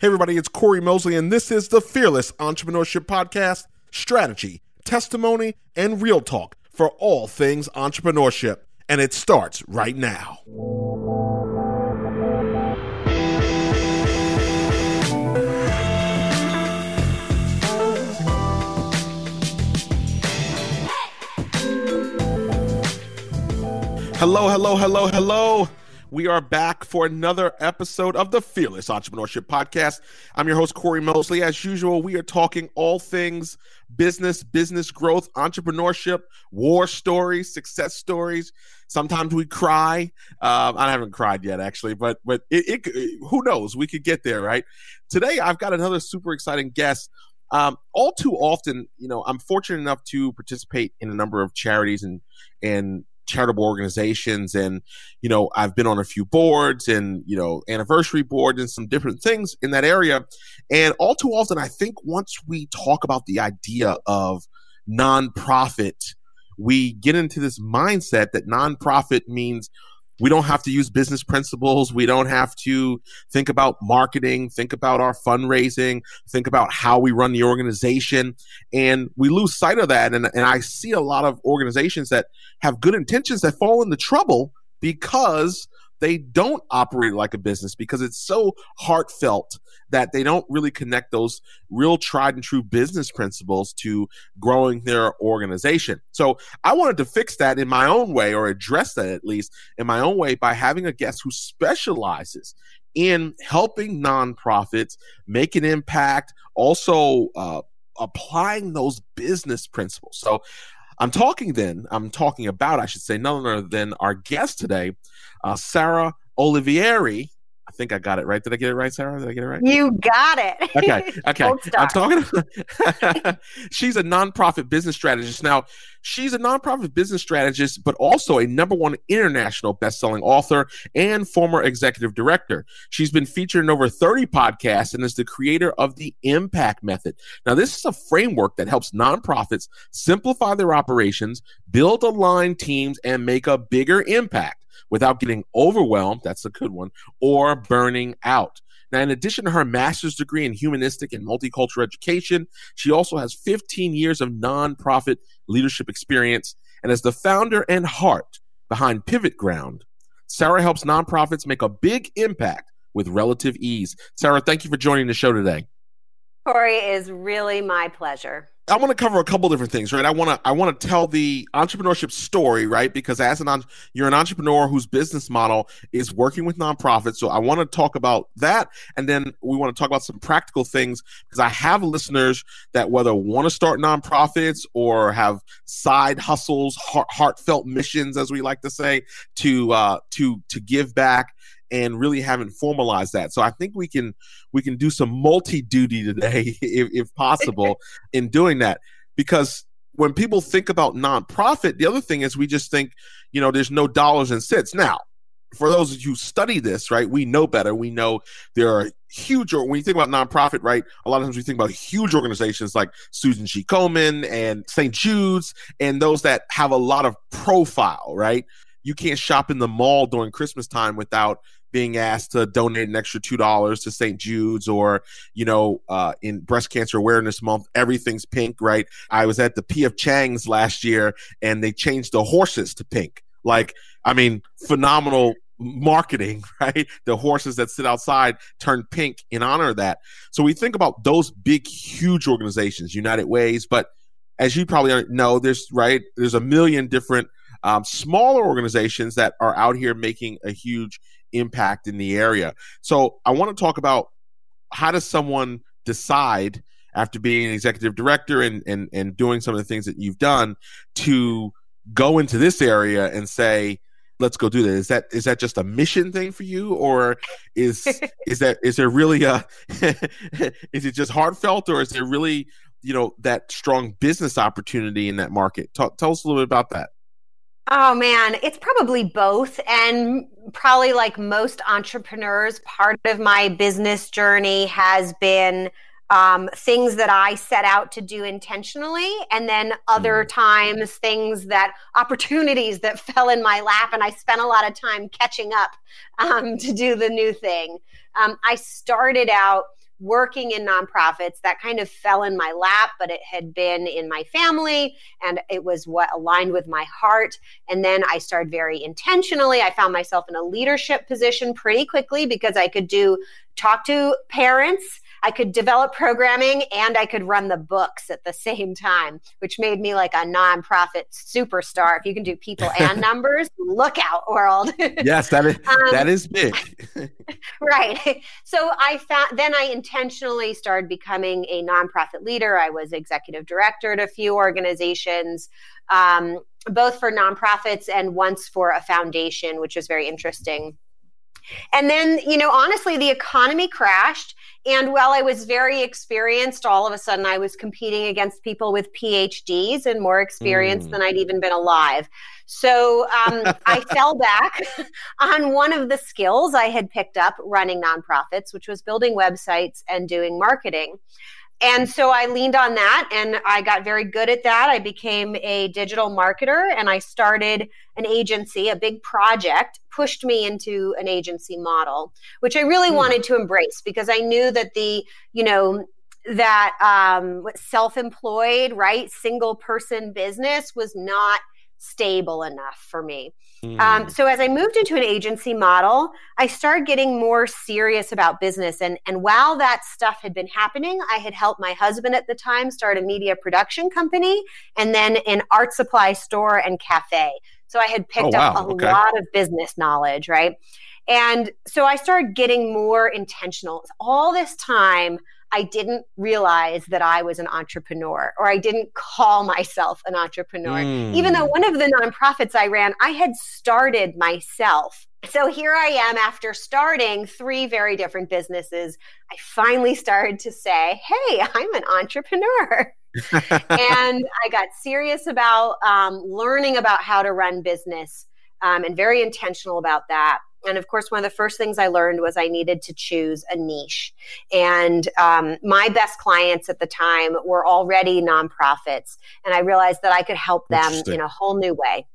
Hey, everybody, it's Cory Mosley, and this is the Fearless Entrepreneurship Podcast strategy, testimony, and real talk for all things entrepreneurship. And it starts right now. Hello, hello, hello, hello. We are back for another episode of the Fearless Entrepreneurship Podcast. I'm your host, Cory Mosley. As usual, we are talking all things business, business growth, entrepreneurship, war stories, success stories. Sometimes we cry. Um, I haven't cried yet, actually, but but it, it, who knows? We could get there, right? Today, I've got another super exciting guest. Um, all too often, you know, I'm fortunate enough to participate in a number of charities and and charitable organizations and you know i've been on a few boards and you know anniversary board and some different things in that area. And all too often i think once we talk about the idea of nonprofit we get into this mindset that nonprofit means we don't have to use business principles. We don't have to think about marketing, think about our fundraising, think about how we run the organization. And we lose sight of that. And, and I see a lot of organizations that have good intentions that fall into trouble because they don't operate like a business because it's so heartfelt that they don't really connect those real tried and true business principles to growing their organization. So I wanted to fix that in my own way or address that at least in my own way by having a guest who specializes in helping nonprofits make an impact, also uh, applying those business principles. So I'm talking then, I'm talking about, I should say, none other than our guest today, uh, Sarah Olivieri. I think I got it right. Did I get it right, Sarah? Did I get it right? You got it. Okay. Okay. I'm talking. she's a nonprofit business strategist. Now, she's a nonprofit business strategist, but also a number one international best-selling author and former executive director. She's been featured in over 30 podcasts and is the creator of the Impact Method. Now, this is a framework that helps nonprofits simplify their operations, build aligned teams, and make a bigger impact without getting overwhelmed, that's a good one, or burning out. Now, in addition to her master's degree in humanistic and multicultural education, she also has 15 years of nonprofit leadership experience and is the founder and heart behind Pivot Ground. Sarah helps nonprofits make a big impact with relative ease. Sarah, thank you for joining the show today. Cory is really my pleasure. I want to cover a couple different things, right? I want to I want to tell the entrepreneurship story, right? Because as an you're an entrepreneur whose business model is working with nonprofits, so I want to talk about that, and then we want to talk about some practical things because I have listeners that whether want to start nonprofits or have side hustles, heart, heartfelt missions, as we like to say, to uh, to to give back and really haven't formalized that. So I think we can we can do some multi duty today, if, if possible, in doing that. Because when people think about nonprofit, the other thing is we just think, you know, there's no dollars and cents. Now, for those of you who study this, right, we know better. We know there are huge, or when you think about nonprofit, right, a lot of times we think about huge organizations like Susan G. Komen and St. Jude's and those that have a lot of profile, right? You can't shop in the mall during Christmas time without being asked to donate an extra two dollars to St. Jude's or you know uh, in Breast Cancer Awareness Month, everything's pink, right? I was at the P.F. Chang's last year and they changed the horses to pink. Like, I mean, phenomenal marketing, right? The horses that sit outside turn pink in honor of that. So we think about those big, huge organizations, United Ways, but as you probably know, there's right, there's a million different um, smaller organizations that are out here making a huge impact in the area. So I want to talk about how does someone decide after being an executive director and, and, and doing some of the things that you've done to go into this area and say, let's go do that. Is that is that just a mission thing for you, or is is that is there really a is it just heartfelt, or is there really you know that strong business opportunity in that market? Talk, tell us a little bit about that. Oh man, it's probably both. And probably like most entrepreneurs, part of my business journey has been um, things that I set out to do intentionally, and then other mm. times things that opportunities that fell in my lap, and I spent a lot of time catching up um, to do the new thing. Um, I started out working in nonprofits. That kind of fell in my lap, but it had been in my family and it was what aligned with my heart. And then I started very intentionally. I found myself in a leadership position pretty quickly because I could do talk to parents I could develop programming and I could run the books at the same time, which made me like a nonprofit superstar. If you can do people and numbers, look out, world. yes, that is um, that is big. right. So I found then I intentionally started becoming a nonprofit leader. I was executive director at a few organizations. Um, both for nonprofits and once for a foundation, which was very interesting. And then, you know, honestly, the economy crashed and while I was very experienced, all of a sudden I was competing against people with PhDs and more experience mm. than I'd even been alive. So um, I fell back on one of the skills I had picked up running nonprofits, which was building websites and doing marketing. And so I leaned on that and I got very good at that. I became a digital marketer and I started an agency, a big project pushed me into an agency model, which I really mm. wanted to embrace because I knew that the, you know, that um, self-employed, right, single person business was not stable enough for me. Um, mm. Um, so as I moved into an agency model, I started getting more serious about business. And, and while that stuff had been happening, I had helped my husband at the time start a media production company and then an art supply store and cafe. So I had picked oh, wow. up a okay. lot of business knowledge, right? And so I started getting more intentional. All this time, I didn't realize that I was an entrepreneur or I didn't call myself an entrepreneur. Mm. Even though one of the nonprofits I ran, I had started myself. So here I am after starting three very different businesses. I finally started to say, hey, I'm an entrepreneur. and I got serious about um, learning about how to run business um, and very intentional about that. And of course, one of the first things I learned was I needed to choose a niche. And um, my best clients at the time were already nonprofits. And I realized that I could help them in a whole new way.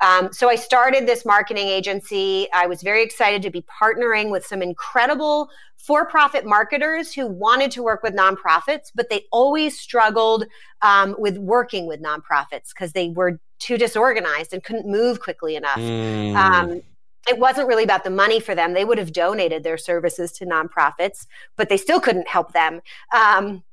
Um, so I started this marketing agency. I was very excited to be partnering with some incredible for profit marketers who wanted to work with nonprofits, but they always struggled um, with working with nonprofits because they were too disorganized and couldn't move quickly enough. Mm. Um, it wasn't really about the money for them. They would have donated their services to nonprofits, but they still couldn't help them. Um,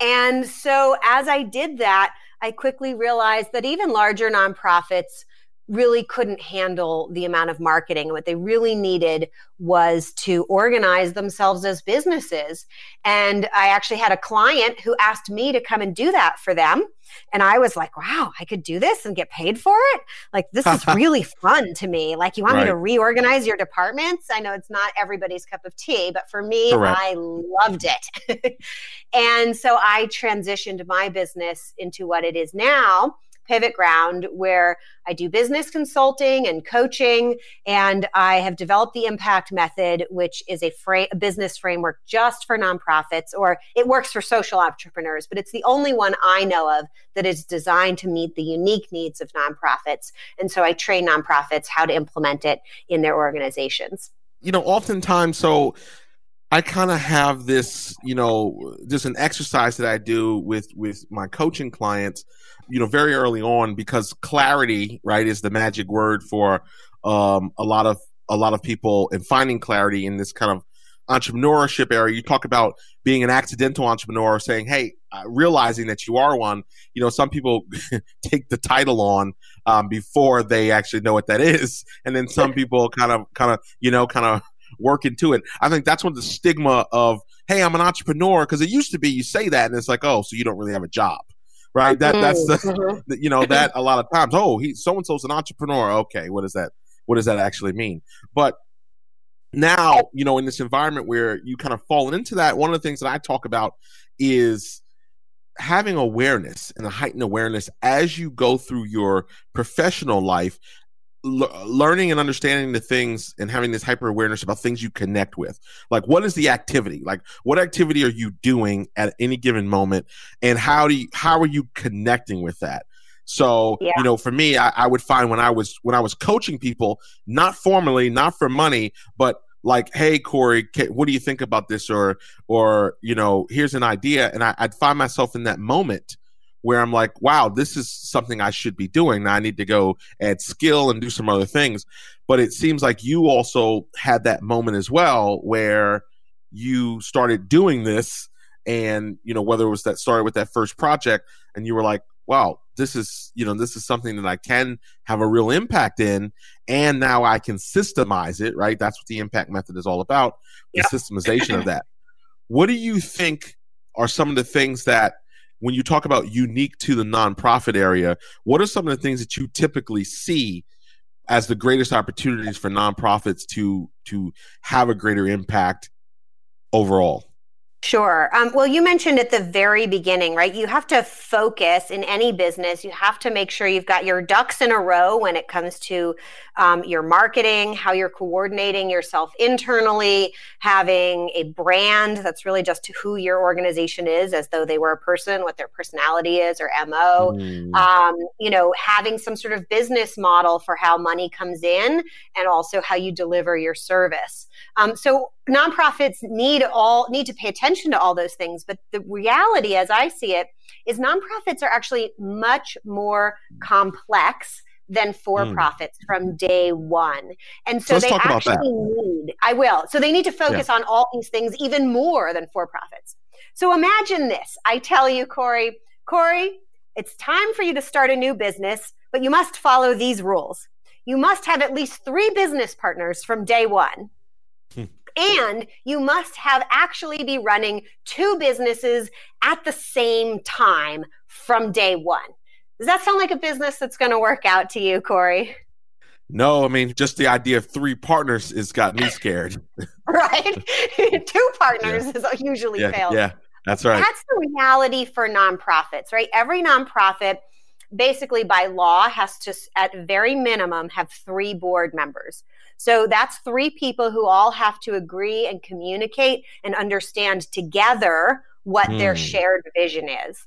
and so as I did that, I quickly realized that even larger nonprofits really couldn't handle the amount of marketing. What they really needed was to organize themselves as businesses. And I actually had a client who asked me to come and do that for them. And I was like, wow, I could do this and get paid for it. Like, this is really fun to me. Like, you want right. me to reorganize your departments? I know it's not everybody's cup of tea, but for me, Correct. I loved it. and so I transitioned my business into what it is now pivot ground where I do business consulting and coaching. And I have developed the impact method, which is a, fra- a business framework just for nonprofits, or it works for social entrepreneurs, but it's the only one I know of that is designed to meet the unique needs of nonprofits. And so I train nonprofits how to implement it in their organizations. You know, oftentimes, so I kind of have this, you know, just an exercise that I do with with my coaching clients, you know, very early on because clarity, right, is the magic word for um, a lot of a lot of people and finding clarity in this kind of entrepreneurship area. You talk about being an accidental entrepreneur, saying, "Hey, uh, realizing that you are one." You know, some people take the title on um, before they actually know what that is, and then some people kind of, kind of, you know, kind of work into it. I think that's of the stigma of, hey, I'm an entrepreneur, because it used to be you say that and it's like, oh, so you don't really have a job. Right. That that's the, mm-hmm. you know, that a lot of times, oh, he so and so's an entrepreneur. Okay, what does that what does that actually mean? But now, you know, in this environment where you kind of fallen into that, one of the things that I talk about is having awareness and a heightened awareness as you go through your professional life learning and understanding the things and having this hyper awareness about things you connect with. Like what is the activity? Like what activity are you doing at any given moment? And how do you how are you connecting with that? So yeah. you know for me I, I would find when i was when i was coaching people not formally not for money but like, "Hey, Cory, what do you think about this?" or or you know, here's an idea, and I, I'd find myself in that moment where I'm like, "Wow, this is something I should be doing." Now I need to go add skill and do some other things. But it seems like you also had that moment as well where you started doing this and you know whether it was that started with that first project and you were like wow this is you know this is something that i can have a real impact in and now i can systemize it right that's what the impact method is all about the yep. systemization of that what do you think are some of the things that when you talk about unique to the nonprofit area what are some of the things that you typically see as the greatest opportunities for nonprofits to to have a greater impact overall Sure. Um, well, you mentioned at the very beginning, right? You have to focus in any business. You have to make sure you've got your ducks in a row when it comes to um, your marketing, how you're coordinating yourself internally, having a brand that's really just who your organization is, as though they were a person, what their personality is or MO. Mm. Um, you know, having some sort of business model for how money comes in and also how you deliver your service. Um, so nonprofits need all need to pay attention to all those things but the reality as i see it is nonprofits are actually much more complex than for profits mm. from day one. And so, so they actually need, I will. So they need to focus yeah. on all these things even more than for profits. So imagine this. I tell you, Cory, Cory, it's time for you to start a new business, but you must follow these rules. You must have at least three business partners from day one and you must have actually be running two businesses at the same time from day one. Does that sound like a business that's going to work out to you, Cory? No, I mean, just the idea of three partners has got me scared. right? Two partners yeah. is usually yeah, fails. Yeah, that's right. That's the reality for nonprofits, right? Every nonprofit, basically by law, has to, at very minimum, have three board members. So that's three people who all have to agree and communicate and understand together what mm. their hmm. shared vision is.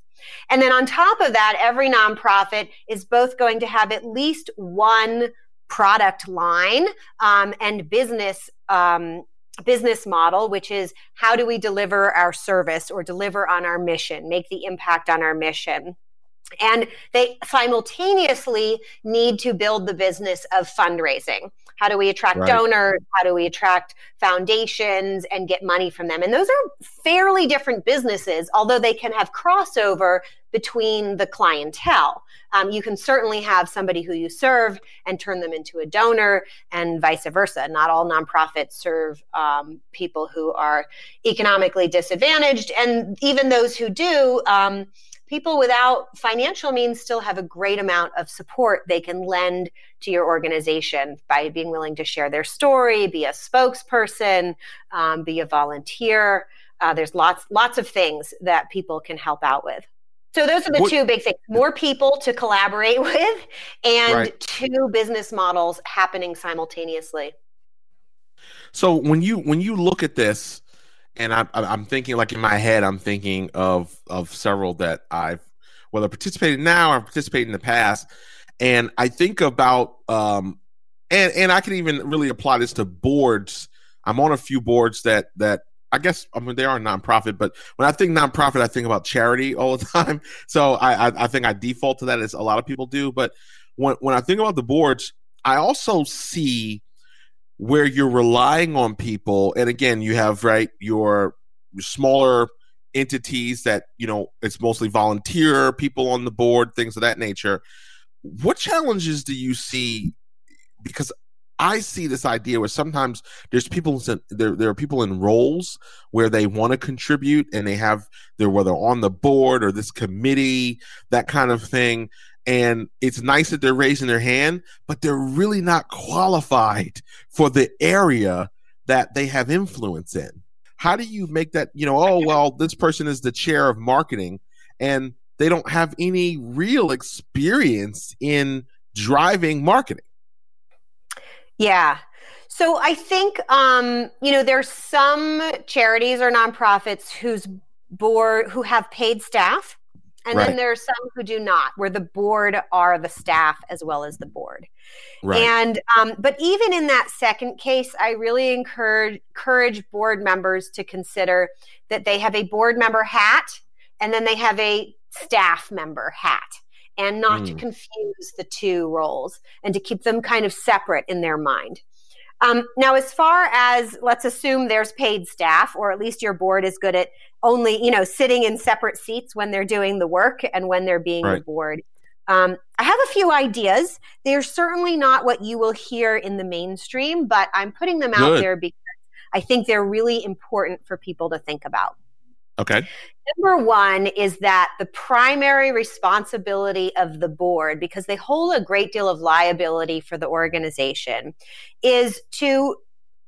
And then on top of that, every nonprofit is both going to have at least one product line um, and business um, business model, which is how do we deliver our service or deliver on our mission, make the impact on our mission. And they simultaneously need to build the business of fundraising. How do we attract right. donors? How do we attract foundations and get money from them? And those are fairly different businesses, although they can have crossover between the clientele. Um, you can certainly have somebody who you serve and turn them into a donor, and vice versa. Not all nonprofits serve um, people who are economically disadvantaged, and even those who do. Um, people without financial means still have a great amount of support they can lend to your organization by being willing to share their story, be a spokesperson, um, be a volunteer. Uh, there's lots lots of things that people can help out with. So those are the what, two big things: more people to collaborate with, and right. two business models happening simultaneously. So when you when you look at this, and I, I'm thinking like in my head, I'm thinking of of several that I've whether participated now or participated in the past, and I think about um, and and I can even really apply this to boards. I'm on a few boards that that I guess I mean they are nonprofit, but when I think nonprofit, I think about charity all the time. So I I, I think I default to that as a lot of people do. But when when I think about the boards, I also see where you're relying on people and again you have right your smaller entities that you know it's mostly volunteer people on the board things of that nature what challenges do you see because I see this idea where sometimes there's people there there are people in roles where they want to contribute and they have they're whether on the board or this committee that kind of thing and it's nice that they're raising their hand, but they're really not qualified for the area that they have influence in. How do you make that, you know, oh, well, this person is the chair of marketing and they don't have any real experience in driving marketing? Yeah. So I think, um, you know, there's some charities or nonprofits whose board who have paid staff And right. then there are some who do not, where the board are the staff as well as the board. Right. And um, but even in that second case, I really encourage encourage board members to consider that they have a board member hat and then they have a staff member hat and not mm. to confuse the two roles and to keep them kind of separate in their mind. Um, now, as far as let's assume there's paid staff, or at least your board is good at only, you know, sitting in separate seats when they're doing the work and when they're being right. the board. Um, I have a few ideas. They're certainly not what you will hear in the mainstream, but I'm putting them out there because I think they're really important for people to think about. Okay. Number one is that the primary responsibility of the board, because they hold a great deal of liability for the organization, is to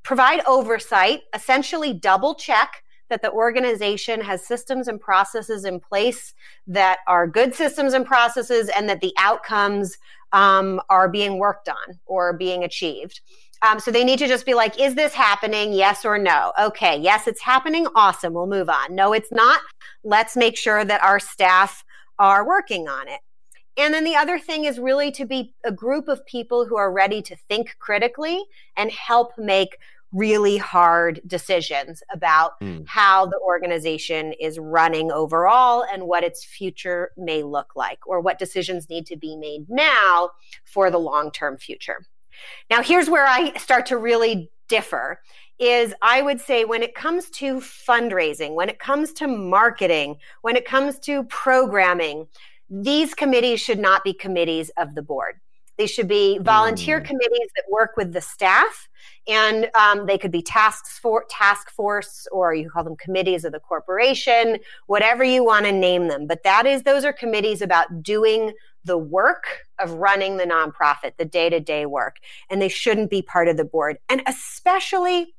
provide oversight, essentially double check that the organization has systems and processes in place that are good systems and processes and that the outcomes um, are being worked on or being achieved. Um, so they need to just be like, is this happening? Yes or no? Okay, yes, it's happening. Awesome. We'll move on. No, it's not. Let's make sure that our staff are working on it. And then the other thing is really to be a group of people who are ready to think critically and help make really hard decisions about mm. how the organization is running overall and what its future may look like, or what decisions need to be made now for the long term future. Now, here's where I start to really differ is I would say when it comes to fundraising, when it comes to marketing, when it comes to programming, these committees should not be committees of the board. They should be volunteer mm. committees that work with the staff, and um, they could be tasks for task force, or you call them committees of the corporation, whatever you want to name them. But that is those are committees about doing the work of running the nonprofit, the day to day work, and they shouldn't be part of the board, and especially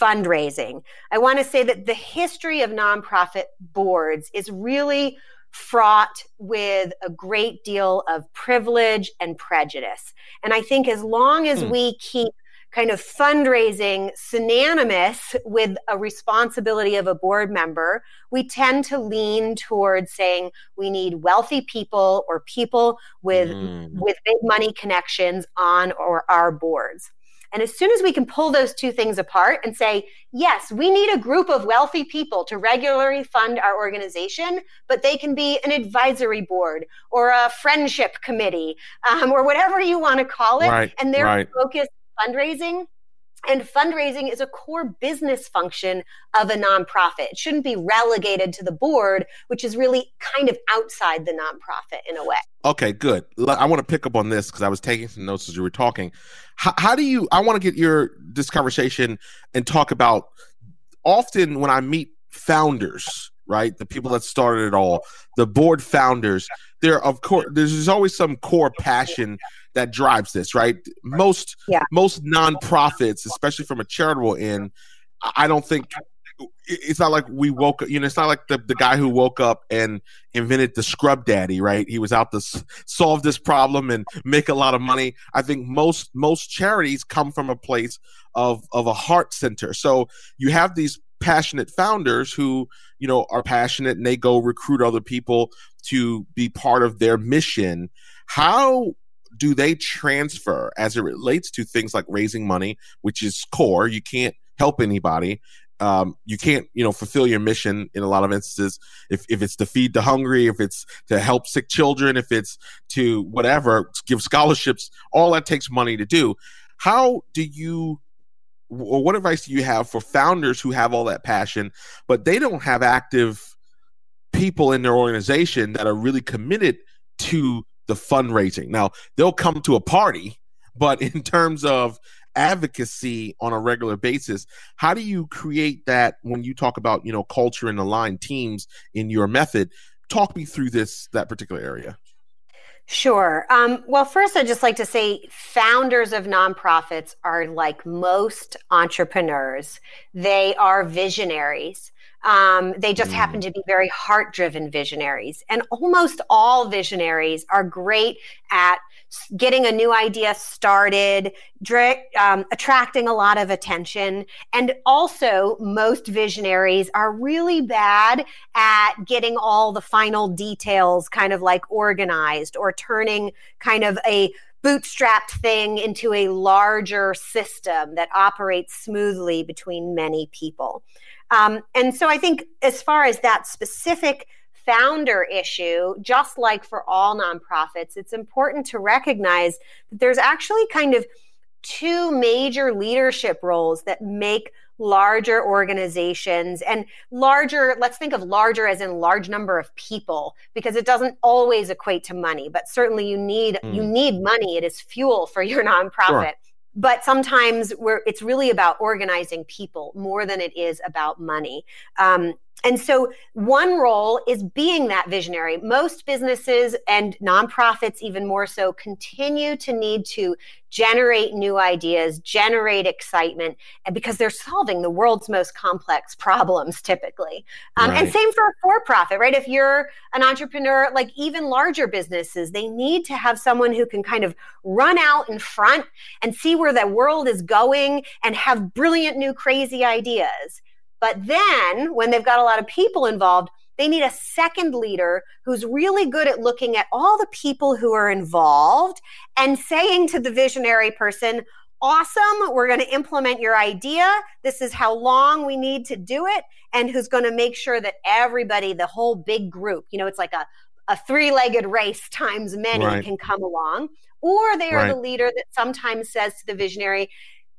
fundraising. I want to say that the history of nonprofit boards is really fraught with a great deal of privilege and prejudice. And I think as long as hmm. we keep kind of fundraising synonymous with a responsibility of a board member, we tend to lean towards saying we need wealthy people or people with mm. with big money connections on or our boards. And as soon as we can pull those two things apart and say, yes, we need a group of wealthy people to regularly fund our organization, but they can be an advisory board or a friendship committee um, or whatever you want to call it. Right, and they're right. focused fundraising. And fundraising is a core business function of a nonprofit. It shouldn't be relegated to the board, which is really kind of outside the nonprofit in a way. Okay, good. I want to pick up on this because I was taking some notes as you were talking. How, how do you? I want to get your this conversation and talk about. Often when I meet founders, right, the people that started it all, the board founders, there of course there's always some core passion that drives this, right? Most yeah. most nonprofits, especially from a charitable end, I don't think it's not like we woke up, you know, it's not like the, the guy who woke up and invented the scrub daddy, right? He was out to s- solve this problem and make a lot of money. I think most most charities come from a place of of a heart center. So you have these passionate founders who, you know, are passionate and they go recruit other people to be part of their mission. How do they transfer as it relates to things like raising money, which is core? You can't help anybody. Um, you can't, you know, fulfill your mission in a lot of instances. If, if it's to feed the hungry, if it's to help sick children, if it's to whatever, give scholarships, all that takes money to do. How do you, or what advice do you have for founders who have all that passion, but they don't have active people in their organization that are really committed to the fundraising. Now, they'll come to a party, but in terms of advocacy on a regular basis, how do you create that when you talk about, you know, culture and aligned teams in your method? Talk me through this that particular area. Sure. Um, well, first, I'd just like to say founders of nonprofits are like most entrepreneurs, they are visionaries. Um, they just mm. happen to be very heart driven visionaries. And almost all visionaries are great at getting a new idea started, um, attracting a lot of attention. And also, most visionaries are really bad at getting all the final details kind of like organized or turning kind of a bootstrapped thing into a larger system that operates smoothly between many people. Um, and so I think as far as that specific founder issue, just like for all nonprofits, it's important to recognize that there's actually kind of two major leadership roles that make larger organizations and larger let's think of larger as in large number of people because it doesn't always equate to money but certainly you need mm. you need money it is fuel for your nonprofit sure. But sometimes where it's really about organizing people more than it is about money. Um, and so, one role is being that visionary. Most businesses and nonprofits, even more so, continue to need to generate new ideas, generate excitement, because they're solving the world's most complex problems typically. Um, right. And same for a for profit, right? If you're an entrepreneur, like even larger businesses, they need to have someone who can kind of run out in front and see where the world is going and have brilliant new crazy ideas. But then when they've got a lot of people involved, they need a second leader who's really good at looking at all the people who are involved and saying to the visionary person, Awesome, we're going to implement your idea. This is how long we need to do it. And who's going to make sure that everybody, the whole big group, you know, it's like a, a three legged race times many right. can come along. Or they are right. the leader that sometimes says to the visionary,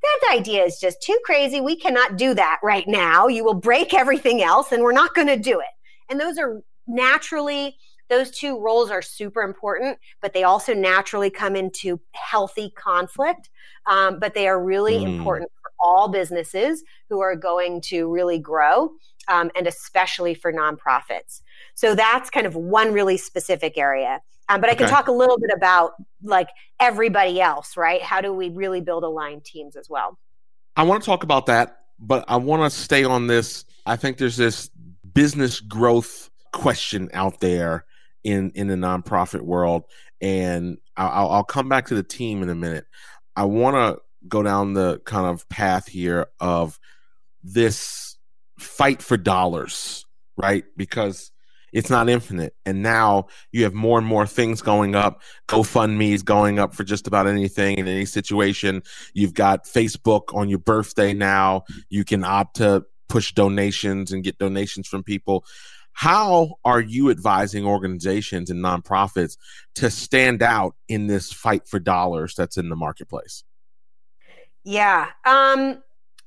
that idea is just too crazy. We cannot do that right now. You will break everything else, and we're not going to do it. And those are naturally, those two roles are super important, but they also naturally come into healthy conflict. Um, but they are really mm. important for all businesses who are going to really grow, um, and especially for nonprofits. So that's kind of one really specific area. Um, but I can talk a little bit about like everybody else, right? How do we really build aligned teams as well? I want to talk about that, but I want to stay on this. I think there's this business growth question out there in in the nonprofit world, and I'll, I'll come back to the team in a minute. I want to go down the kind of path here of this fight for dollars, right? Because it's not infinite. And now you have more and more things going up. GoFundMe is going up for just about anything in any situation. You've got Facebook on your birthday now. You can opt to push donations and get donations from people. How are you advising organizations and nonprofits to stand out in this fight for dollars that's in the marketplace? Yeah. Um,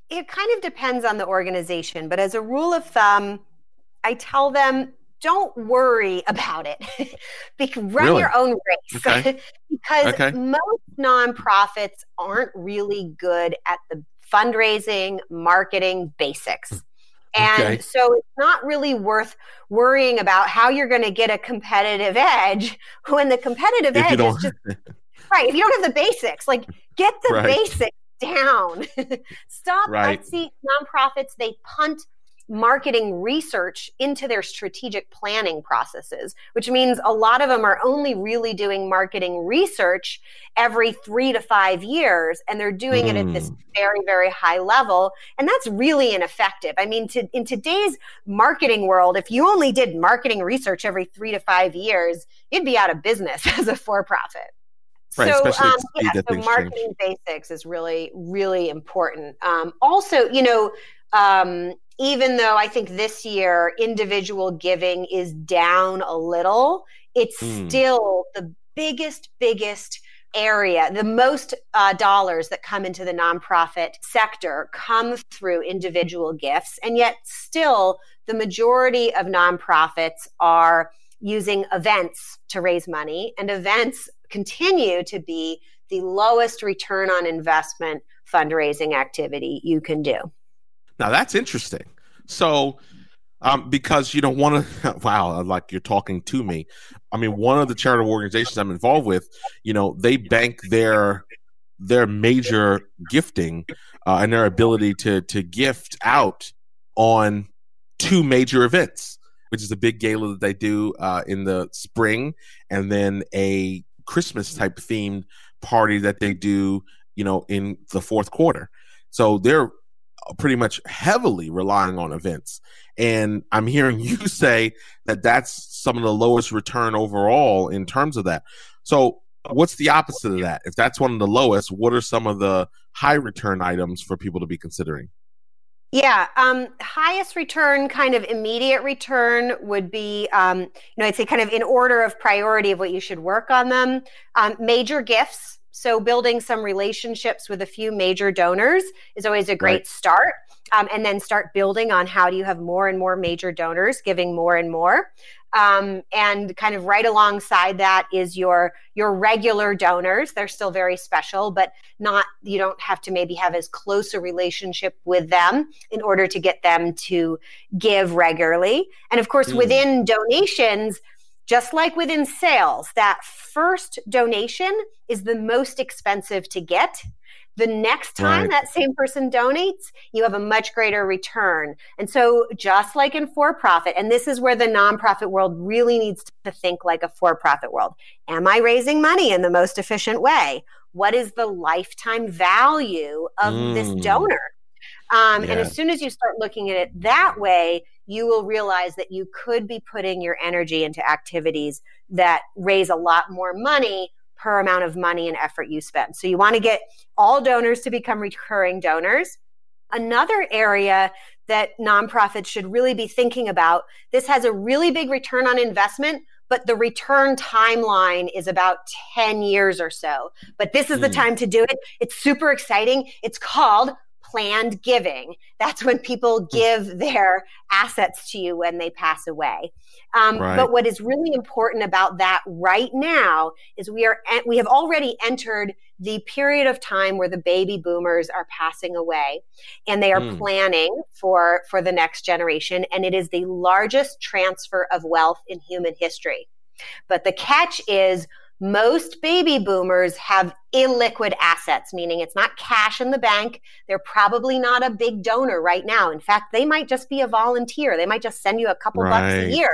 it kind of depends on the organization, but as a rule of thumb, I tell them don't worry about it. run really? your own race okay. because okay. most nonprofits aren't really good at the fundraising, marketing basics. Hmm. And okay. so it's not really worth worrying about how you're going to get a competitive edge when the competitive if edge is just right. If you don't have the basics, like get the right. basics down. Stop. Right. I see nonprofits, they punt marketing research into their strategic planning processes, which means a lot of them are only really doing marketing research every three to five years, and they're doing mm. it at this mm. very, very high level. And that's really ineffective. I mean, to, in today's marketing world, if you only did marketing research every three to five years, you'd be out of business as a for profit. Right, so, um, yeah, so marketing change. basics is really, really important. Um, also, you know, um, even though I think this year individual giving is down a little, it's mm. still the biggest, biggest area. The most uh, dollars that come into the nonprofit sector come through individual gifts. And yet, still, the majority of nonprofits are using events to raise money, and events continue to be the lowest return on investment fundraising activity you can do. Now that's interesting. So, um, because you don't want to, wow, like you're talking to me. I mean, one of the charitable organizations I'm involved with, you know, they bank their their major gifting uh, and their ability to to gift out on two major events, which is a big gala that they do uh, in the spring, and then a Christmas type themed party that they do, you know, in the fourth quarter. So they're pretty much heavily relying on events. And I'm hearing you say that that's some of the lowest return overall in terms of that. So, what's the opposite of that? If that's one of the lowest, what are some of the high return items for people to be considering? Yeah, um, highest return, kind of immediate return would be, um, you know, I'd say kind of in order of priority of what you should work on them. Um, major gifts, so building some relationships with a few major donors is always a great right. start. Um, and then start building on how do you have more and more major donors giving more and more. Um, and kind of right alongside that is your your regular donors. They're still very special, but not you don't have to maybe have as close a relationship with them in order to get them to give regularly. And of course, mm. within donations, just like within sales, that first donation is the most expensive to get. The next time right. that same person donates, you have a much greater return. And so, just like in for profit, and this is where the nonprofit world really needs to think like a for profit world. Am I raising money in the most efficient way? What is the lifetime value of mm. this donor? Um, yeah. And as soon as you start looking at it that way, you will realize that you could be putting your energy into activities that raise a lot more money per amount of money and effort you spend. So you want to get all donors to become recurring donors. Another area that nonprofits should really be thinking about this has a really big return on investment, but the return timeline is about 10 years or so. But this is mm. the hmm. time to do it. It's super exciting. It's called planned giving. That's when people hmm. give their assets to you when they pass away. Um, right. But what is really important about that right now is we are we have already entered the period of time where the baby boomers are passing away, and they are mm. planning for for the next generation, and it is the largest transfer of wealth in human history. But the catch is most baby boomers have illiquid assets, meaning it's not cash in the bank. They're probably not a big donor right now. In fact, they might just be a volunteer. They might just send you a couple right. bucks a year,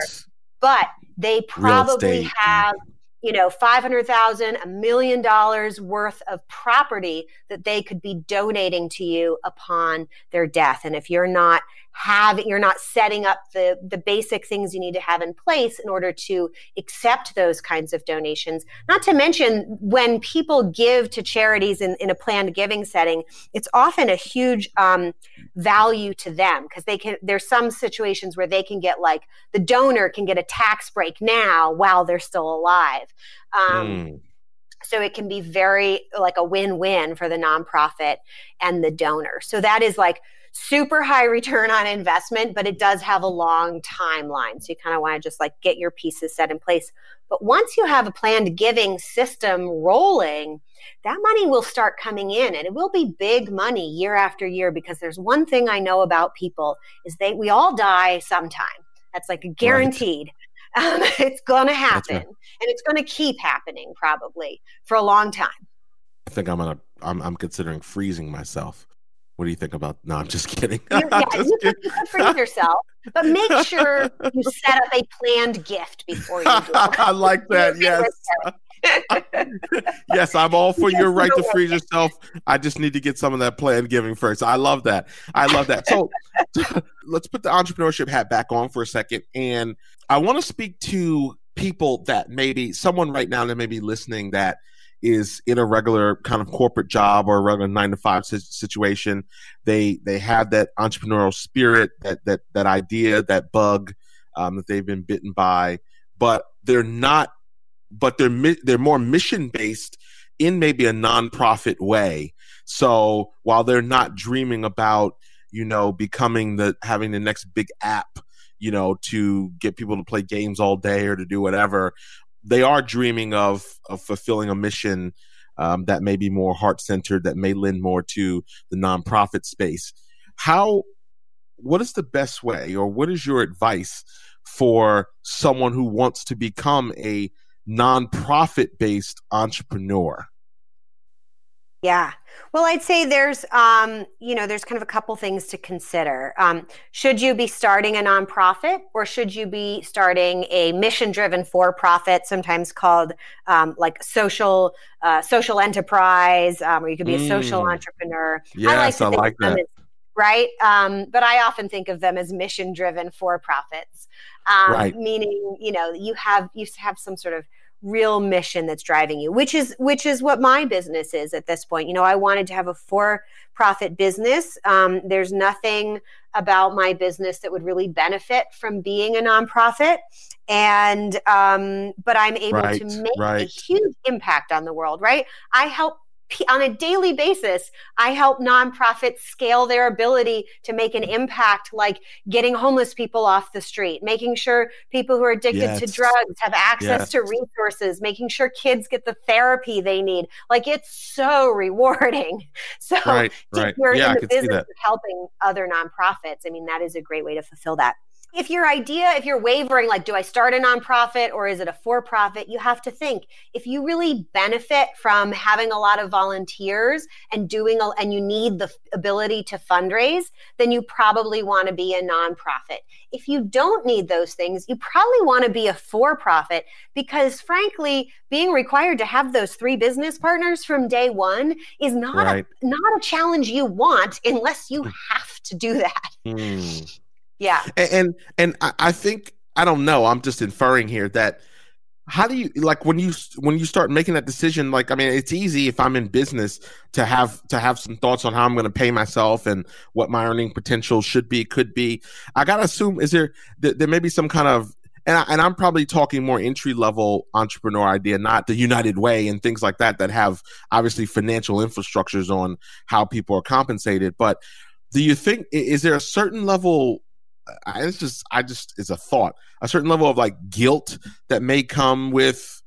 but they probably have you know, 500,000, a million dollars worth of property that they could be donating to you upon their death. And if you're not having, you're not setting up the, the basic things you need to have in place in order to accept those kinds of donations. Not to mention when people give to charities in, in a planned giving setting, it's often a huge um, value to them because they can, there's some situations where they can get like the donor can get a tax break now while they're still alive. Um, mm. So it can be very like a win win for the nonprofit and the donor. So that is like super high return on investment, but it does have a long timeline. So you kind of want to just like get your pieces set in place. But once you have a planned giving system rolling, that money will start coming in and it will be big money year after year because there's one thing I know about people is they we all die sometime. That's like guaranteed. Right. Um, it's going to happen right. and it's going to keep happening probably for a long time. I think I'm gonna I'm, I'm considering freezing myself what do you think about? No, I'm just kidding. yeah, just you, kidding. Could, freeze yourself, but make sure you set up a planned gift before you do it. I like that. yes. yes, I'm all for your right to freeze yourself. I just need to get some of that planned giving first. I love that. I love that. So let's put the entrepreneurship hat back on for a second. And I want to speak to people that maybe someone right now that may be listening that is in a regular kind of corporate job or a regular nine to five situation. They they have that entrepreneurial spirit, that that that idea, that bug um, that they've been bitten by, but they're not. But they're they're more mission based in maybe a nonprofit way. So while they're not dreaming about you know becoming the having the next big app you know to get people to play games all day or to do whatever they are dreaming of of fulfilling a mission um, that may be more heart centered, that may lend more to the nonprofit space. How, what is the best way, or what is your advice for someone who wants to become a nonprofit based entrepreneur? Yeah. Well, I'd say there's, um, you know, there's kind of a couple things to consider. Um, should you be starting a nonprofit or should you be starting a mission-driven for-profit, sometimes called um, like social uh, social enterprise, um, or you could be a social mm. entrepreneur. Yes, I like, I like that. As, right? Um, but I often think of them as mission-driven for-profits, um, right. meaning you know you have you have some sort of real mission that's driving you which is which is what my business is at this point. You know i wanted to have a for profit business. Um, there's nothing about my business that would really benefit from being a nonprofit. And um, but i'm able right, to make right. a huge impact on the world right? I help on a daily basis, I help nonprofits scale their ability to make an impact, like getting homeless people off the street, making sure people who are addicted yes. to drugs have access yes. to resources, making sure kids get the therapy they need. Like it's so rewarding. So right, right. we're yeah, in the business of helping other nonprofits. I mean, that is a great way to fulfill that if your idea, if you're wavering, like, do I start a nonprofit or is it a for profit? You have to think if you really benefit from having a lot of volunteers and doing, a, and you need the ability to fundraise, then you probably want to be a nonprofit. If you don't need those things, you probably want to be a for profit because, frankly, being required to have those three business partners from day one is not right. a, not a challenge you want unless you hmm. have to do that. Mm. Yeah. And and, I think I don't know. I'm just inferring here that how do you like when you when you start making that decision like i mean it's easy if i'm in business to have to have some thoughts on how i'm going to pay myself and what my earning potential should be could be i gotta assume is there there may be some kind of and, I, and i'm probably talking more entry level entrepreneur idea not the united way and things like that that have obviously financial infrastructures on how people are compensated but do you think is there a certain level It's just I just it's a thought a certain level of like guilt that may come with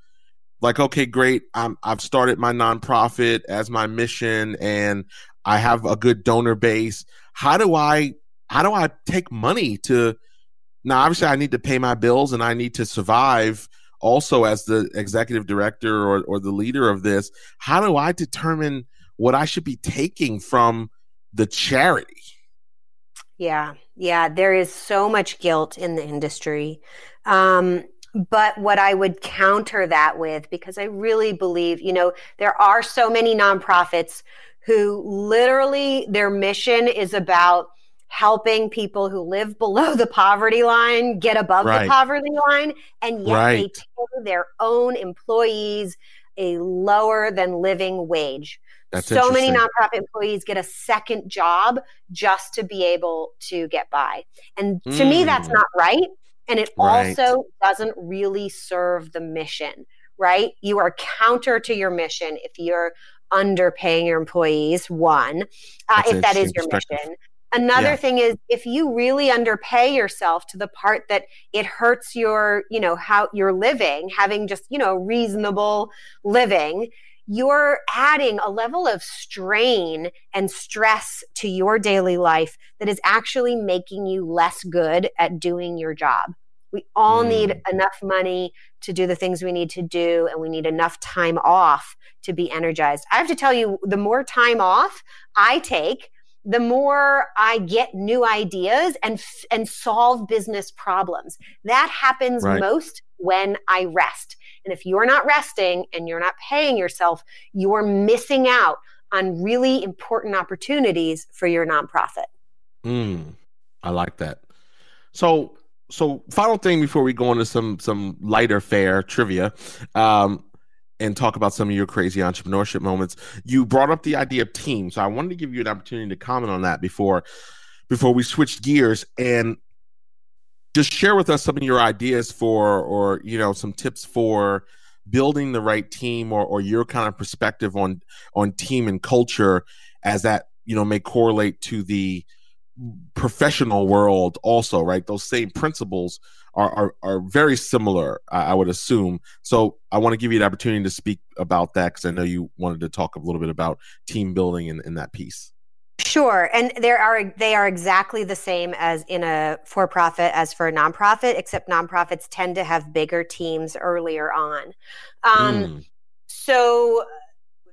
like okay great I'm I've started my nonprofit as my mission and I have a good donor base. How do I how do I take money to now obviously I need to pay my bills and I need to survive also as the executive director or, or the leader of this. How do I determine what I should be taking from the charity? Yeah, yeah, there is so much guilt in the industry. Um, but what I would counter that with, because I really believe, you know, there are so many nonprofits who literally their mission is about helping people who live below the poverty line get above right. the poverty line. And yet right. they pay their own employees a lower than living wage. That's so many nonprofit employees get a second job just to be able to get by. And to mm. me, that's hmm. not right. And it right. also doesn't really serve the mission, right? You are counter to your mission if you're underpaying your employees, one, uh, if that is your mission. Another yeah. thing is if you really underpay yourself to the part that it hurts your, you know, how you're living, having just, you know, reasonable living, you're adding a level of strain and stress to your daily life that is actually making you less good at doing your job. We all mm. need enough money to do the things we need to do, and we need enough time off to be energized. I have to tell you, the more time off I take, the more I get new ideas and and solve business problems. That happens right. most when I rest. And if you're not resting and you're not paying yourself, you're missing out on really important opportunities for your nonprofit. Mm, I like that. So, so final thing before we go into some some lighter fare trivia, um, and talk about some of your crazy entrepreneurship moments. You brought up the idea of team, so I wanted to give you an opportunity to comment on that before before we switched gears. And just share with us some of your ideas for or you know some tips for building the right team or, or your kind of perspective on on team and culture as that you know may correlate to the professional world also right those same principles are are, are very similar I, I would assume so i want to give you the opportunity to speak about that because i know you wanted to talk a little bit about team building in, in that piece Sure, and there are they are exactly the same as in a for profit as for a nonprofit, except nonprofits tend to have bigger teams earlier on. Um, mm. So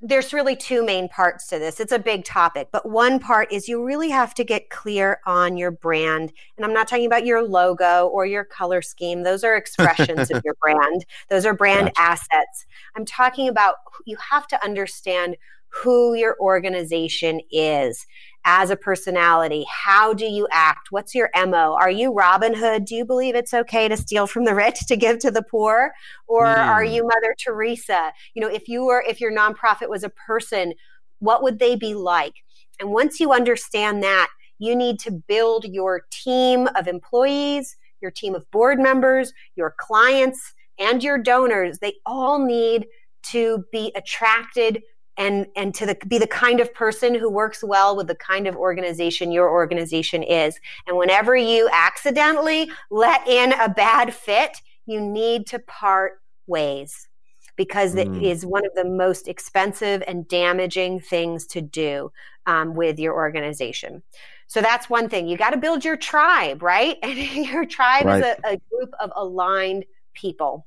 there's really two main parts to this. It's a big topic, but one part is you really have to get clear on your brand. And I'm not talking about your logo or your color scheme. Those are expressions of your brand. Those are brand gotcha. assets. I'm talking about you have to understand who your organization is as a personality. How do you act? What's your MO? Are you Robin Hood? Do you believe it's okay to steal from the rich to give to the poor? Or mm. are you Mother Teresa? You know, if you were if your nonprofit was a person, what would they be like? And once you understand that, you need to build your team of employees, your team of board members, your clients, and your donors. They all need to be attracted and and to the, be the kind of person who works well with the kind of organization your organization is. And whenever you accidentally let in a bad fit you need to part ways because mm. it is one of the most expensive and damaging things to do um, with your organization. So that's one thing. You got to build your tribe right? And your tribe right. is a, a group of aligned people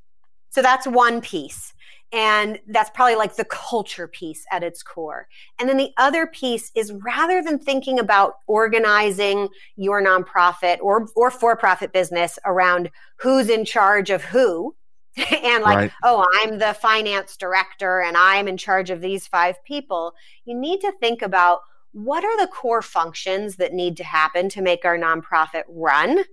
so that's one piece and that's probably like the culture piece at its core. And then the other piece is rather than thinking about organizing your nonprofit or, or for profit business around who's in charge of who, and like, right. oh, I'm the finance director and I'm in charge of these five people, you need to think about what are the core functions that need to happen to make our nonprofit run?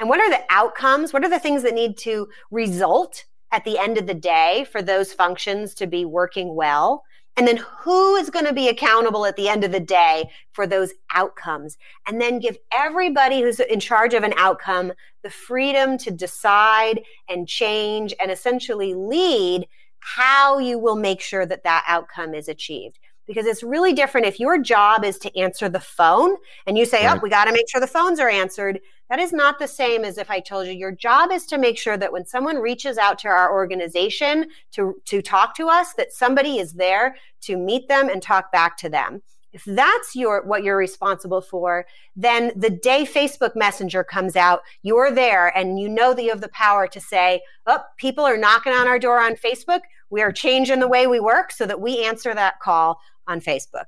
And what are the outcomes? What are the things that need to result at the end of the day for those functions to be working well? And then who is going to be accountable at the end of the day for those outcomes? And then give everybody who's in charge of an outcome the freedom to decide and change and essentially lead how you will make sure that that outcome is achieved because it's really different if your job is to answer the phone and you say, oh, right. "Oh, we got to make sure the phones are answered." That is not the same as if I told you your job is to make sure that when someone reaches out to our organization to to talk to us that somebody is there to meet them and talk back to them. If that's your what you're responsible for, then the day Facebook Messenger comes out, you're there and you know that you have the power to say, "Oh, people are knocking on our door on Facebook. We are changing the way we work so that we answer that call on Facebook.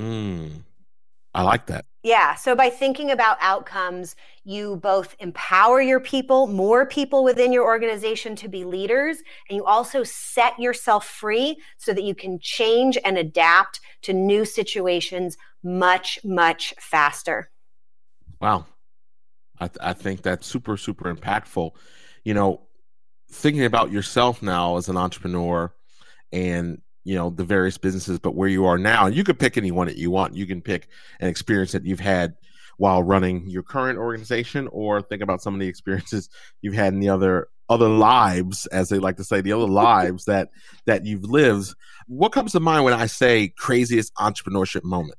Mm, I like that. Yeah. So by thinking about outcomes, you both empower your people, more people within your organization to be leaders, and you also set yourself free so that you can change and adapt to new situations much, much faster. Wow. I, th- I think that's super, super impactful. You know, thinking about yourself now as an entrepreneur and you know the various businesses but where you are now and you could pick any one that you want. You can pick an experience that you've had while running your current organization or think about some of the experiences you've had in the other other lives as they like to say the other lives that that you've lived. What comes to mind when i say craziest entrepreneurship moment?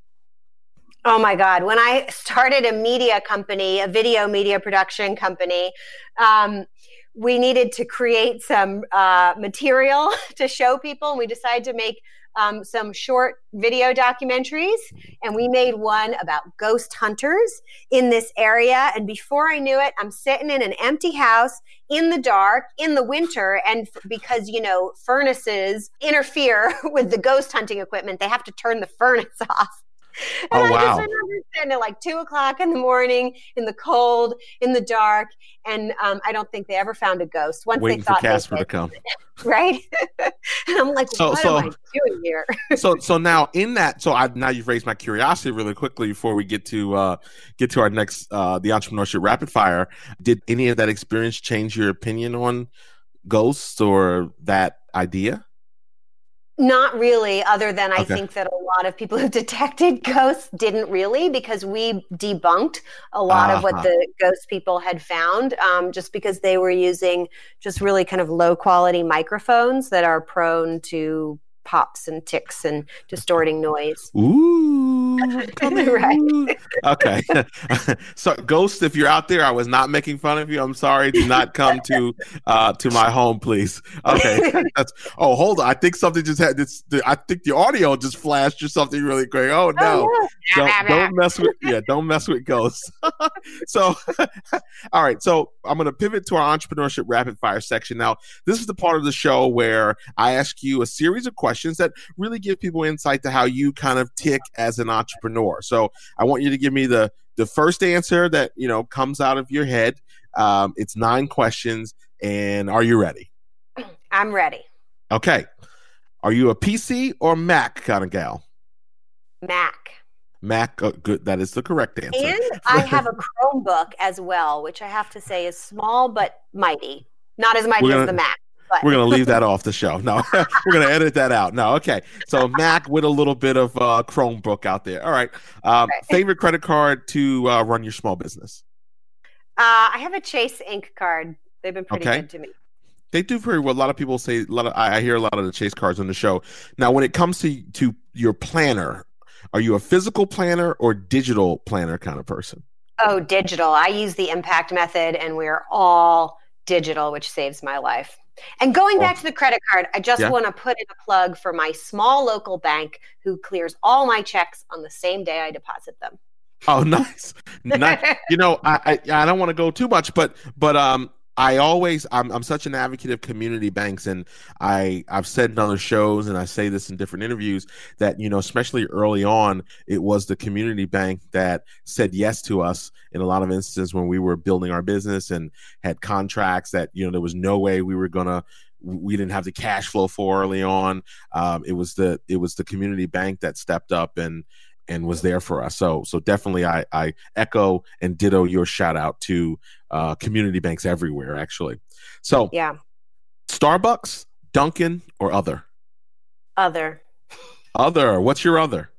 Oh my God. When I started a media company, a video media production company, um, we needed to create some uh, material to show people, and we decided to make um, some short video documentaries. And we made one about ghost hunters in this area. And before I knew it, I'm sitting in an empty house in the dark in the winter. And f- because, you know, furnaces interfere with the ghost hunting equipment, they have to turn the furnace off. And oh, I wow. just remember sitting at like two o'clock in the morning in the cold, in the dark. And um, I don't think they ever found a ghost. Once Waiting they thought for Casper to come. right? and I'm like, so, what so, am I doing here? so so now in that, so I now you've raised my curiosity really quickly before we get to uh get to our next uh the entrepreneurship rapid fire. Did any of that experience change your opinion on ghosts or that idea? Not really, other than I okay. think that a lot of people who detected ghosts didn't really, because we debunked a lot uh-huh. of what uh-huh. the ghost people had found, um, just because they were using just really kind of low quality microphones that are prone to pops and ticks and distorting noise. Ooh, right. okay. so, Ghost, if you're out there, I was not making fun of you. I'm sorry. Do not come to uh, to my home, please. Okay. That's. Oh, hold on. I think something just had this. I think the audio just flashed or something really quick. Oh no! Oh, don't, don't mess with. Yeah, don't mess with Ghosts. so, all right. So I'm going to pivot to our entrepreneurship rapid fire section now. This is the part of the show where I ask you a series of questions questions that really give people insight to how you kind of tick as an entrepreneur. So I want you to give me the the first answer that you know comes out of your head. Um, it's nine questions, and are you ready? I'm ready. Okay. Are you a PC or Mac kind of gal? Mac. Mac, uh, good. That is the correct answer. And I have a Chromebook as well, which I have to say is small but mighty. Not as mighty gonna- as the Mac. But. We're gonna leave that off the show. No, we're gonna edit that out. No, okay. So Mac with a little bit of uh, Chromebook out there. All right. Um, Right. Favorite credit card to uh, run your small business? Uh, I have a Chase Ink card. They've been pretty Okay. good to me. They do very well. A lot of people say a lot of. I, I hear a lot of the Chase cards on the show. Now, when it comes to to your planner, are you a physical planner or digital planner kind of person? Oh, digital. I use the impact method, and we're all digital, which saves my life. And going back to the credit card, I just Yeah. want to put in a plug for my small local bank who clears all my checks on the same day I deposit them. Oh, nice, nice. you know, I I, I don't want to go too much, but but um, I always I'm I'm such an advocate of community banks, and I I've said in other shows, and I say this in different interviews that you know, especially early on, it was the community bank that said yes to us in a lot of instances when we were building our business and had contracts that you know there was no way we were gonna we didn't have the cash flow for early on. Um, it was the it was the community bank that stepped up and and was there for us. So so definitely I I echo and ditto your shout out to uh, community banks everywhere actually. So yeah. Starbucks, Dunkin', or other? Other. Other. What's your other?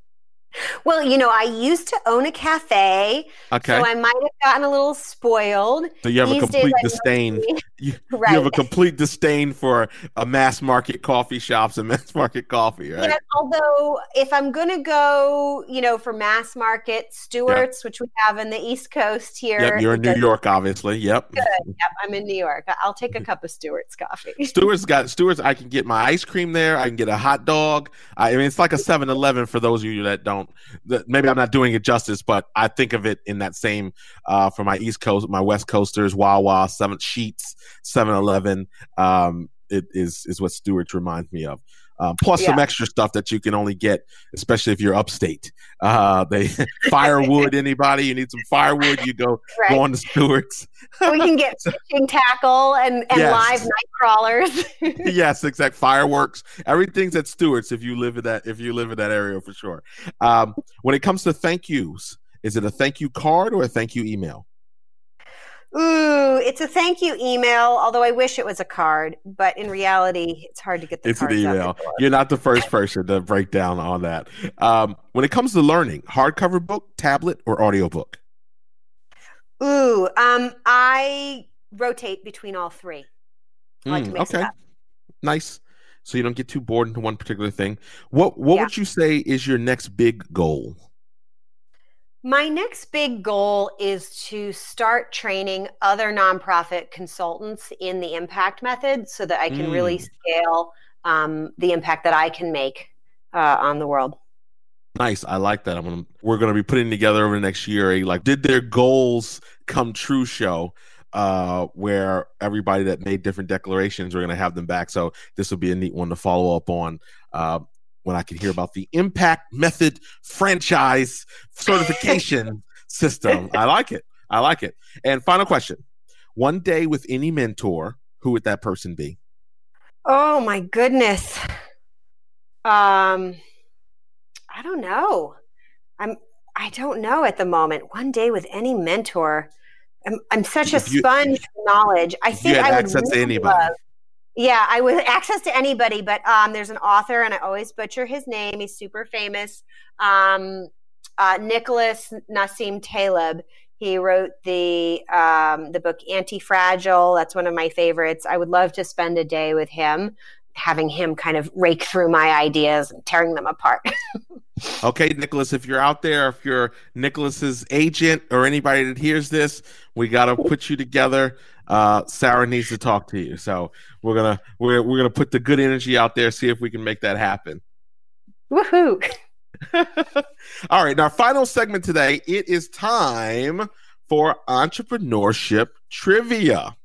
Well, you know, I used to own a cafe, Okay. so I might have gotten a little spoiled. So you have a These days, complete I disdain. You, Right. you have a complete disdain for a mass market coffee shops and mass market coffee, right? Yeah, although if I'm gonna go, you know, for mass market Stewart's, which we have in the East Coast here. Yep, you're in New York, obviously. Yep. Good. Yep, I'm in New York. I'll take a mm-hmm. cup of Stewart's coffee. Stewart's got Stewart's. I can get my ice cream there. I can get a hot dog. I mean, it's like a 7-Eleven for those of you that don't. That maybe I'm not doing it justice, but I think of it in that same. Uh, for my East Coast, my West Coasters, Wawa, Seven Sheetz, 7-Eleven. Um, it is is what Stewart's reminds me of. Um, plus some extra stuff that you can only get, especially if you're upstate. Uh, they firewood. Anybody you need some firewood, you go Right. go on to Stewart's. we can get fishing tackle and, and Yes. live night crawlers. yes, exact fireworks. Everything's at Stewart's if you live in that if you live in that area for sure. Um, when it comes to thank yous, is it a thank you card or a thank you email? Ooh, it's a thank you email, although I wish it was a card, but in reality, it's hard to get the It's an cards out the email. You're not the first person to break down on that. Um, when it comes to learning, hardcover book, tablet, or audiobook? Ooh, um, I rotate between all three. Like Mm, it okay, nice. So you don't get too bored into one particular thing. What What Yeah. would you say is your next big goal? My next big goal is to start training other nonprofit consultants in the impact method so that I can really Mm. scale um, the impact that I can make uh, on the world. Nice. I like that. I'm gonna we're gonna be putting together over the next year a like did their goals come true show uh where everybody that made different declarations we're gonna have them back. So this will be a neat one to follow up on uh when I can hear about the impact method franchise certification system. I like it. I like it. And final question. One day with any mentor, who would that person be? Oh my goodness. Um, I don't know. I'm. I don't know at the moment. One day with any mentor. I'm, I'm such a If you- sponge for knowledge. I think I would access to really anybody. love- yeah, I would access to anybody, but um, there's an author, and I always butcher his name. He's super famous. Um, uh, Nicholas Nassim Taleb. He wrote the um, the book Anti Fragile. That's one of my favorites. I would love to spend a day with him, having him kind of rake through my ideas and tearing them apart. Okay, Nicholas, if you're out there, if you're Nicholas's agent or anybody that hears this, we got to put you together. Uh, Sarah needs to talk to you, so we're gonna we're we're gonna put the good energy out there, see if we can make that happen. Woohoo! All right, our final segment today, it is time for entrepreneurship trivia.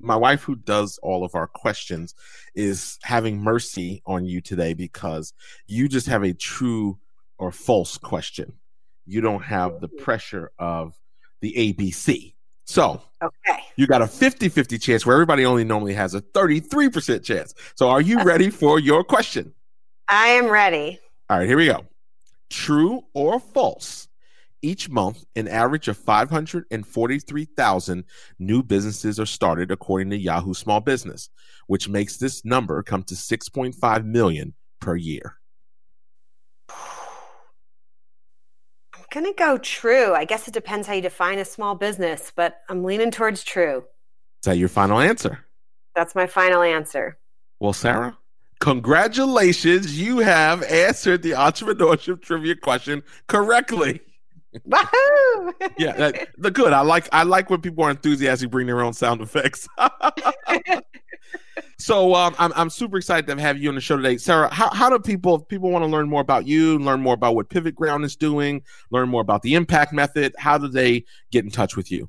my wife, who does all of our questions, is having mercy on you today because you just have a true or false question. You don't have the pressure of the ABC. So, okay. You got a 50-50 chance where everybody only normally has a 33% chance. So, are you ready for your question? I am ready. All right, here we go. True or false? Each month, an average of 543,000 new businesses are started, according to Yahoo Small Business, which makes this number come to 6.5 million per year. Going to go true. I guess it depends how you define a small business, but I'm leaning towards true. Is that your final answer? That's my final answer. Well, Sarah, congratulations. You have answered the entrepreneurship trivia question correctly. Wahoo! yeah, that, the good. I like I like when people are enthusiastic, bring their own sound effects. so um, I'm I'm super excited to have you on the show today, Sarah. How how do people if people want to learn more about you, learn more about what Pivot Ground is doing, learn more about the Impact Method? How do they get in touch with you?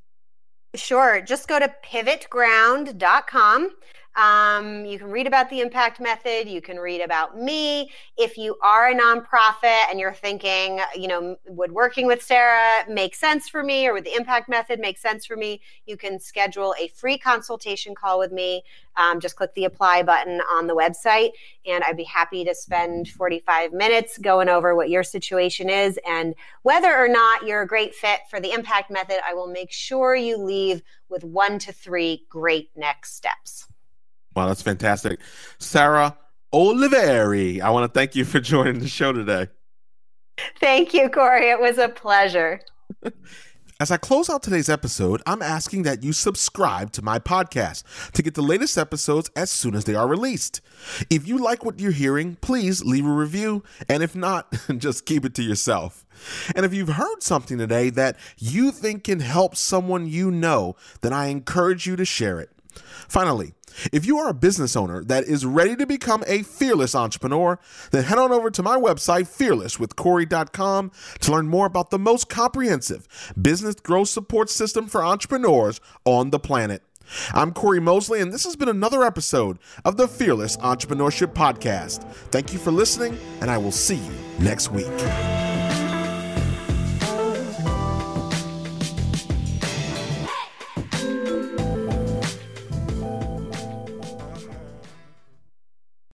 Sure, just go to pivotground.com. Um, you can read about the impact method. You can read about me. If you are a nonprofit and you're thinking, you know, would working with Sarah make sense for me or would the impact method make sense for me, you can schedule a free consultation call with me. Um, just click the apply button on the website, and I'd be happy to spend 45 minutes going over what your situation is and whether or not you're a great fit for the impact method. I will make sure you leave with one to three great next steps. Wow, that's fantastic. Sarah Olivieri, I want to thank you for joining the show today. Thank you, Cory. It was a pleasure. As I close out today's episode, I'm asking that you subscribe to my podcast to get the latest episodes as soon as they are released. If you like what you're hearing, please leave a review, and if not, just keep it to yourself. And if you've heard something today that you think can help someone you know, then I encourage you to share it. Finally, if you are a business owner that is ready to become a fearless entrepreneur, then head on over to my website, fearlesswithcory.com, to learn more about the most comprehensive business growth support system for entrepreneurs on the planet. I'm Cory Mosley, and this has been another episode of the Fearless Entrepreneurship Podcast. Thank you for listening, and I will see you next week.